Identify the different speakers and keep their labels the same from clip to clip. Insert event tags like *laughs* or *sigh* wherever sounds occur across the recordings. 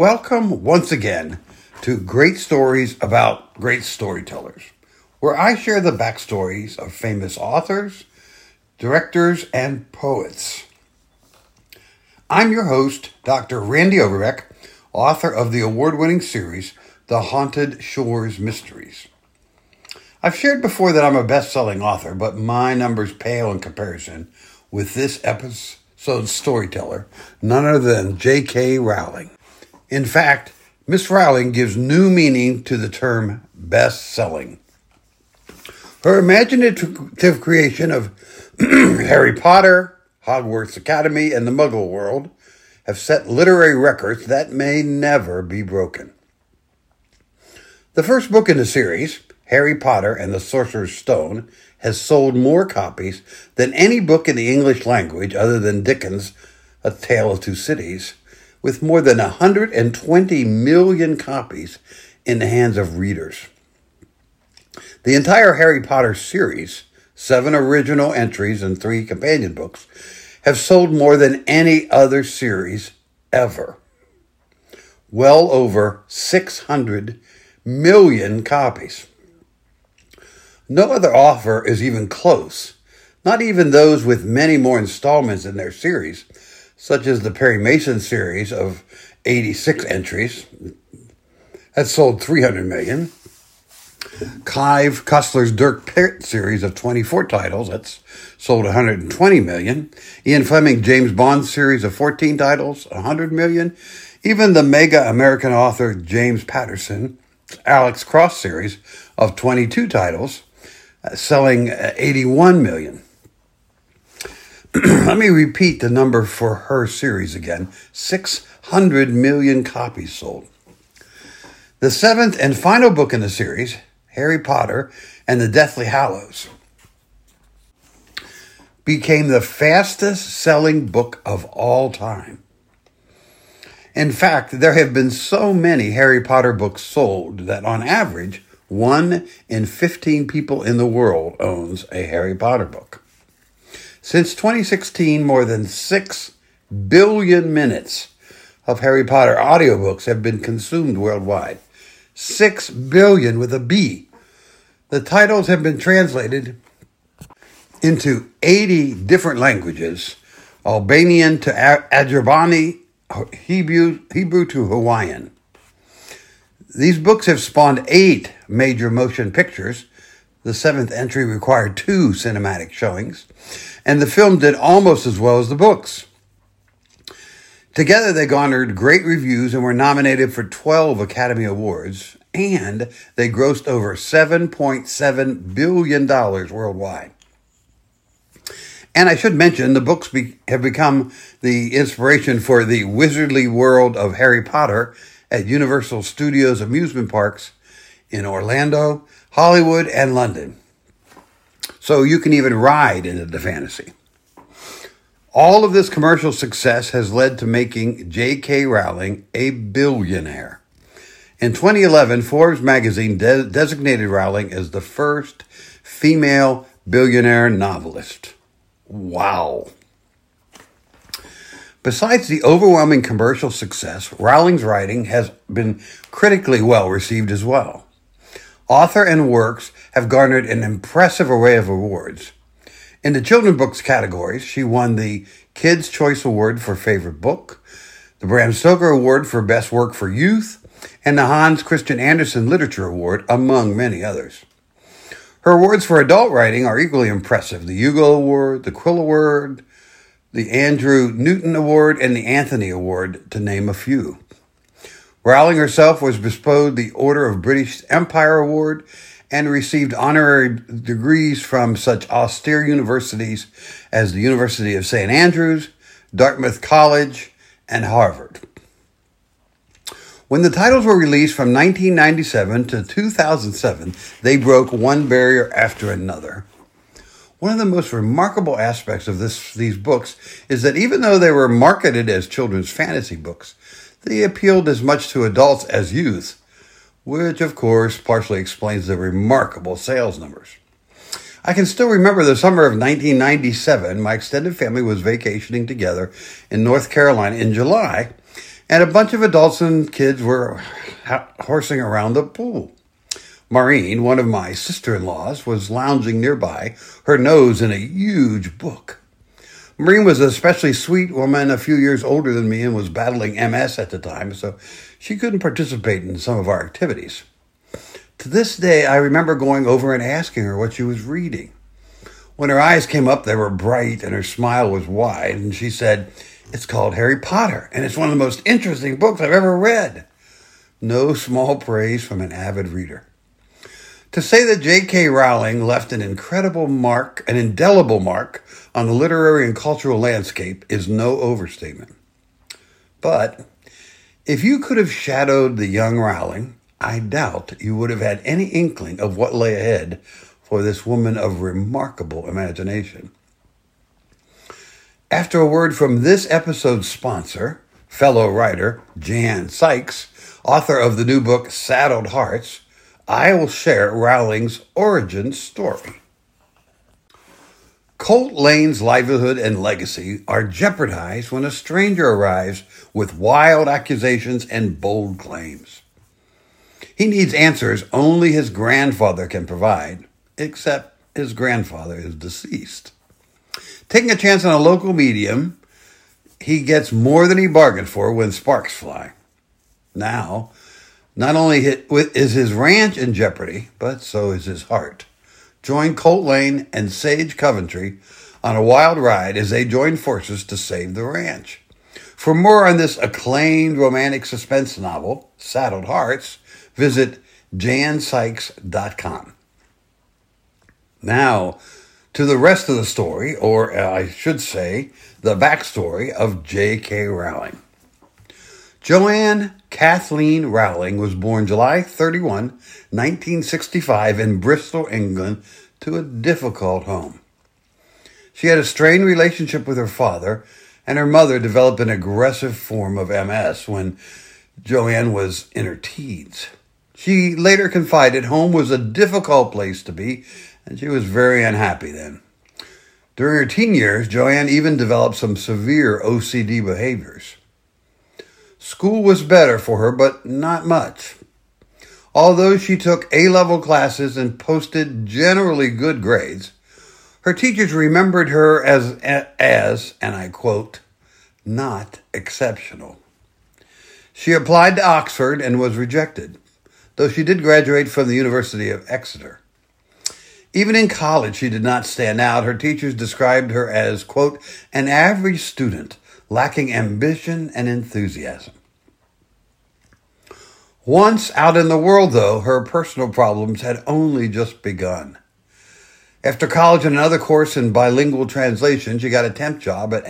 Speaker 1: Welcome once again to Great Stories About Great Storytellers, where I share the backstories of famous authors, directors, and poets. I'm your host, Dr. Randy Overbeck, author of the award winning series, The Haunted Shores Mysteries. I've shared before that I'm a best selling author, but my numbers pale in comparison with this episode's storyteller, none other than J.K. Rowling. In fact, Miss Rowling gives new meaning to the term best selling. Her imaginative creation of *clears throat* Harry Potter, Hogwarts Academy, and the Muggle world have set literary records that may never be broken. The first book in the series, Harry Potter and the Sorcerer's Stone, has sold more copies than any book in the English language other than Dickens' A Tale of Two Cities with more than 120 million copies in the hands of readers. The entire Harry Potter series, seven original entries and three companion books, have sold more than any other series ever. Well over 600 million copies. No other author is even close, not even those with many more installments in their series such as the Perry Mason series of 86 entries that sold 300 million. Clive Cussler's Dirk Pitt series of 24 titles that's sold 120 million. Ian Fleming James Bond series of 14 titles, 100 million. Even the mega American author James Patterson Alex Cross series of 22 titles, uh, selling uh, 81 million. *clears throat* Let me repeat the number for her series again 600 million copies sold. The seventh and final book in the series, Harry Potter and the Deathly Hallows, became the fastest selling book of all time. In fact, there have been so many Harry Potter books sold that on average, one in 15 people in the world owns a Harry Potter book. Since 2016, more than 6 billion minutes of Harry Potter audiobooks have been consumed worldwide. 6 billion with a B. The titles have been translated into 80 different languages Albanian to Azerbaijani, Hebrew, Hebrew to Hawaiian. These books have spawned eight major motion pictures. The seventh entry required two cinematic showings and the film did almost as well as the books. Together, they garnered great reviews and were nominated for 12 Academy Awards, and they grossed over $7.7 billion worldwide. And I should mention the books be- have become the inspiration for the wizardly world of Harry Potter at Universal Studios amusement parks in Orlando, Hollywood, and London so you can even ride into the fantasy. All of this commercial success has led to making J.K. Rowling a billionaire. In 2011, Forbes magazine de- designated Rowling as the first female billionaire novelist. Wow. Besides the overwhelming commercial success, Rowling's writing has been critically well received as well author and works have garnered an impressive array of awards. In the children's books categories, she won the Kids' Choice Award for Favorite Book, the Bram Stoker Award for Best Work for Youth, and the Hans Christian Andersen Literature Award, among many others. Her awards for adult writing are equally impressive the Hugo Award, the Quill Award, the Andre Norton Award, and the Anthony Award, to name a few. Rowling herself was bestowed the Order of British Empire Award and received honorary degrees from such austere universities as the University of St. Andrews, Dartmouth College, and Harvard. When the titles were released from 1997 to 2007, they broke one barrier after another. One of the most remarkable aspects of this, these books is that even though they were marketed as children's fantasy books, they appealed as much to adults as youth, which of course partially explains the remarkable sales numbers. I can still remember the summer of 1997. My extended family was vacationing together in North Carolina in July, and a bunch of adults and kids were horsing around the pool. Maureen, one of my sister in laws, was lounging nearby, her nose in a huge book. Maureen was an especially sweet woman, a few years older than me, and was battling MS at the time, so she couldn't participate in some of our activities. To this day, I remember going over and asking her what she was reading. When her eyes came up, they were bright and her smile was wide, and she said, It's called Harry Potter, and it's one of the most interesting books I've ever read. No small praise from an avid reader. To say that J.K. Rowling left an incredible mark, an indelible mark, on the literary and cultural landscape is no overstatement. But if you could have shadowed the young Rowling, I doubt you would have had any inkling of what lay ahead for this woman of remarkable imagination. After a word from this episode's sponsor, fellow writer Jan Sykes, author of the new book Saddled Hearts, I will share Rowling's origin story. Colt Lane's livelihood and legacy are jeopardized when a stranger arrives with wild accusations and bold claims. He needs answers only his grandfather can provide, except his grandfather is deceased. Taking a chance on a local medium, he gets more than he bargained for when sparks fly. Now, not only is his ranch in jeopardy, but so is his heart. Join Colt Lane and Sage Coventry on a wild ride as they join forces to save the ranch. For more on this acclaimed romantic suspense novel, Saddled Hearts, visit jansykes.com. Now, to the rest of the story, or uh, I should say, the backstory of J.K. Rowling. Joanne Kathleen Rowling was born July 31, 1965, in Bristol, England, to a difficult home. She had a strained relationship with her father, and her mother developed an aggressive form of MS when Joanne was in her teens. She later confided home was a difficult place to be, and she was very unhappy then. During her teen years, Joanne even developed some severe OCD behaviors. School was better for her, but not much. Although she took A level classes and posted generally good grades, her teachers remembered her as, as, and I quote, not exceptional. She applied to Oxford and was rejected, though she did graduate from the University of Exeter. Even in college, she did not stand out. Her teachers described her as, quote, an average student lacking ambition and enthusiasm. Once out in the world, though, her personal problems had only just begun. After college and another course in bilingual translation, she got a temp job at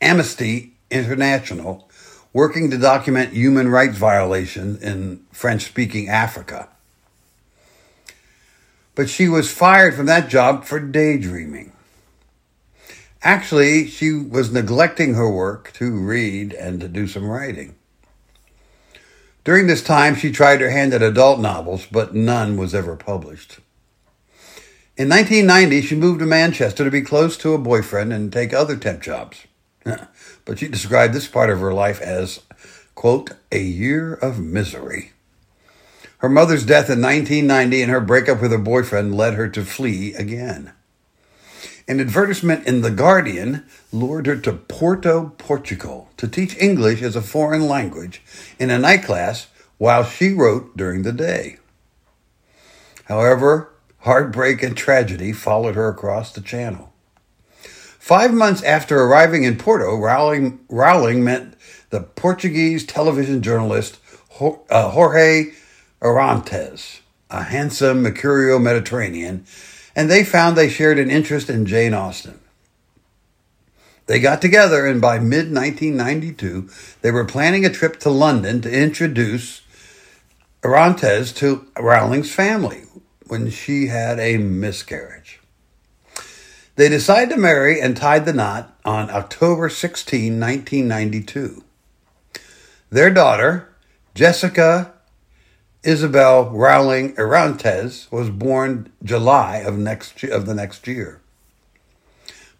Speaker 1: Amnesty International, working to document human rights violations in French speaking Africa. But she was fired from that job for daydreaming. Actually, she was neglecting her work to read and to do some writing. During this time, she tried her hand at adult novels, but none was ever published. In 1990, she moved to Manchester to be close to a boyfriend and take other temp jobs. *laughs* but she described this part of her life as, quote, a year of misery. Her mother's death in 1990 and her breakup with her boyfriend led her to flee again. An advertisement in The Guardian lured her to Porto, Portugal, to teach English as a foreign language in a night class while she wrote during the day. However, heartbreak and tragedy followed her across the channel. Five months after arriving in Porto, Rowling, Rowling met the Portuguese television journalist uh, Jorge Arantes, a handsome Mercurio Mediterranean and they found they shared an interest in Jane Austen. They got together, and by mid 1992, they were planning a trip to London to introduce Arantes to Rowling's family when she had a miscarriage. They decided to marry and tied the knot on October 16, 1992. Their daughter, Jessica Isabel Rowling Arantes was born July of next of the next year.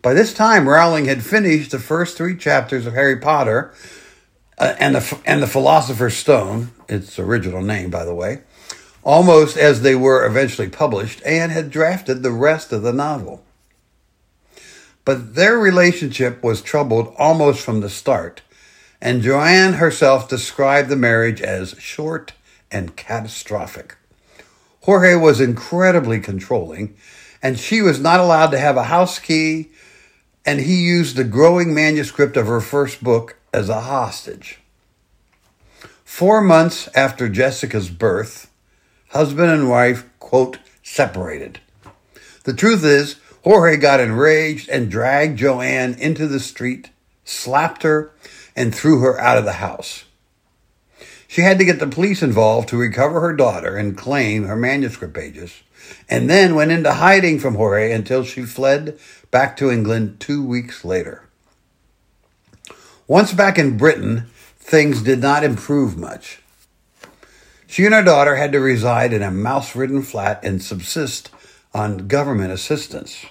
Speaker 1: By this time, Rowling had finished the first three chapters of Harry Potter, uh, and the and the Philosopher's Stone, its original name, by the way, almost as they were eventually published, and had drafted the rest of the novel. But their relationship was troubled almost from the start, and Joanne herself described the marriage as short and catastrophic. Jorge was incredibly controlling, and she was not allowed to have a house key, and he used the growing manuscript of her first book as a hostage. Four months after Jessica's birth, husband and wife, quote, separated. The truth is, Jorge got enraged and dragged Joanne into the street, slapped her, and threw her out of the house. She had to get the police involved to recover her daughter and claim her manuscript pages, and then went into hiding from Jorge until she fled back to England two weeks later. Once back in Britain, things did not improve much. She and her daughter had to reside in a mouse ridden flat and subsist on government assistance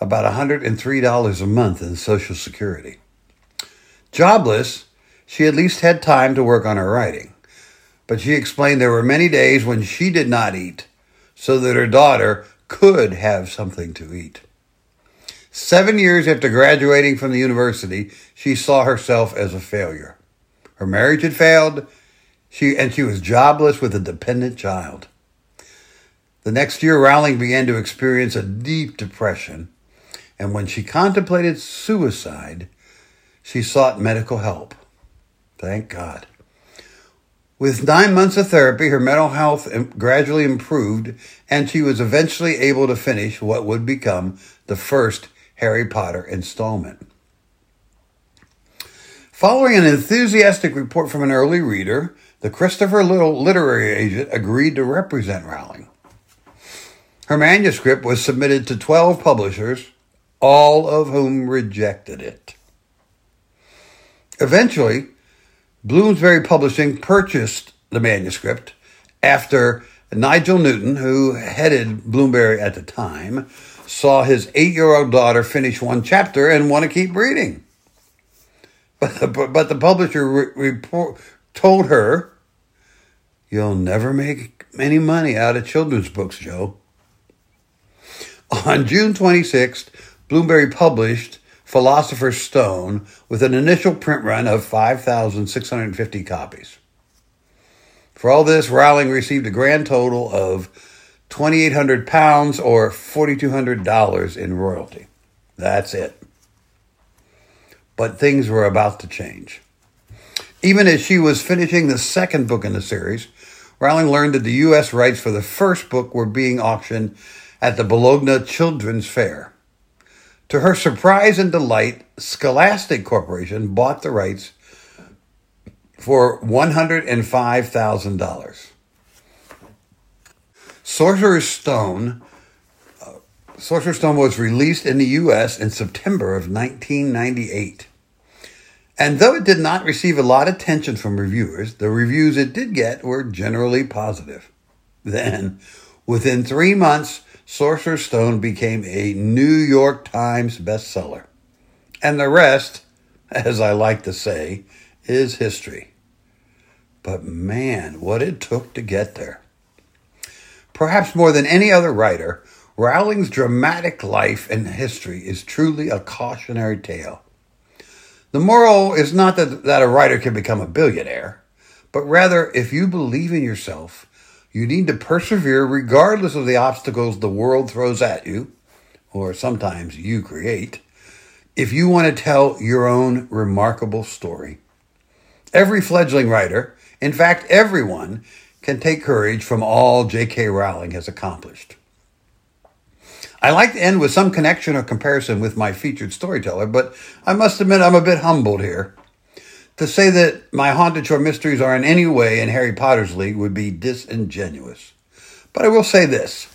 Speaker 1: about $103 a month in Social Security. Jobless, she at least had time to work on her writing, but she explained there were many days when she did not eat so that her daughter could have something to eat. Seven years after graduating from the university, she saw herself as a failure. Her marriage had failed, she, and she was jobless with a dependent child. The next year, Rowling began to experience a deep depression, and when she contemplated suicide, she sought medical help. Thank God. With nine months of therapy, her mental health gradually improved, and she was eventually able to finish what would become the first Harry Potter installment. Following an enthusiastic report from an early reader, the Christopher Little literary agent agreed to represent Rowling. Her manuscript was submitted to 12 publishers, all of whom rejected it. Eventually, Bloomsbury Publishing purchased the manuscript after Nigel Newton, who headed Bloomsbury at the time, saw his eight year old daughter finish one chapter and want to keep reading. *laughs* But the, but the publisher re- report, told her, You'll never make any money out of children's books, Jo. On June 26th, Bloomsbury published Philosopher's Stone with an initial print run of 5,650 copies. For all this, Rowling received a grand total of 2,800 pounds or $4,200 in royalty. That's it. But things were about to change. Even as she was finishing the second book in the series, Rowling learned that the U.S. rights for the first book were being auctioned at the Bologna Children's Fair. To her surprise and delight, Scholastic Corporation bought the rights for $105,000. Sorcerer's Stone. Uh, Sorcerer's Stone was released in the U.S. in September of 1998. And though it did not receive a lot of attention from reviewers, the reviews it did get were generally positive. Then, within three months, Sorcerer's Stone became a New York Times bestseller. And the rest, as I like to say, is history. But man, what it took to get there. Perhaps more than any other writer, Rowling's dramatic life and history is truly a cautionary tale. The moral is not that, that a writer can become a billionaire, but rather, if you believe in yourself, you need to persevere regardless of the obstacles the world throws at you, or sometimes you create, if you want to tell your own remarkable story. Every fledgling writer, in fact, everyone, can take courage from all J.K. Rowling has accomplished. I like to end with some connection or comparison with my featured storyteller, but I must admit I'm a bit humbled here. To say that my Haunted Shore mysteries are in any way in Harry Potter's league would be disingenuous. But I will say this.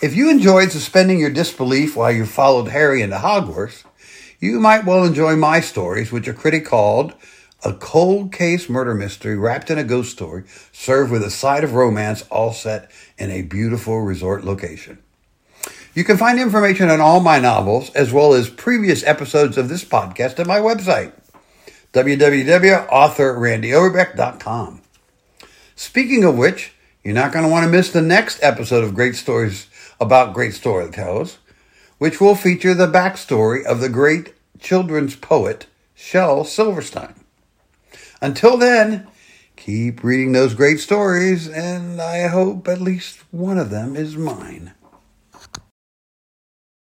Speaker 1: If you enjoyed suspending your disbelief while you followed Harry into Hogwarts, you might well enjoy my stories, which a critic called a cold case murder mystery wrapped in a ghost story, served with a side of romance, all set in a beautiful resort location. You can find information on all my novels, as well as previous episodes of this podcast, at my website, www.authorrandyoverbeck.com. Speaking of which, you're not going to want to miss the next episode of Great Stories about Great Storytellers, which will feature the backstory of the great children's poet Shel Silverstein. Until then, keep reading those great stories, and I hope at least one of them is mine.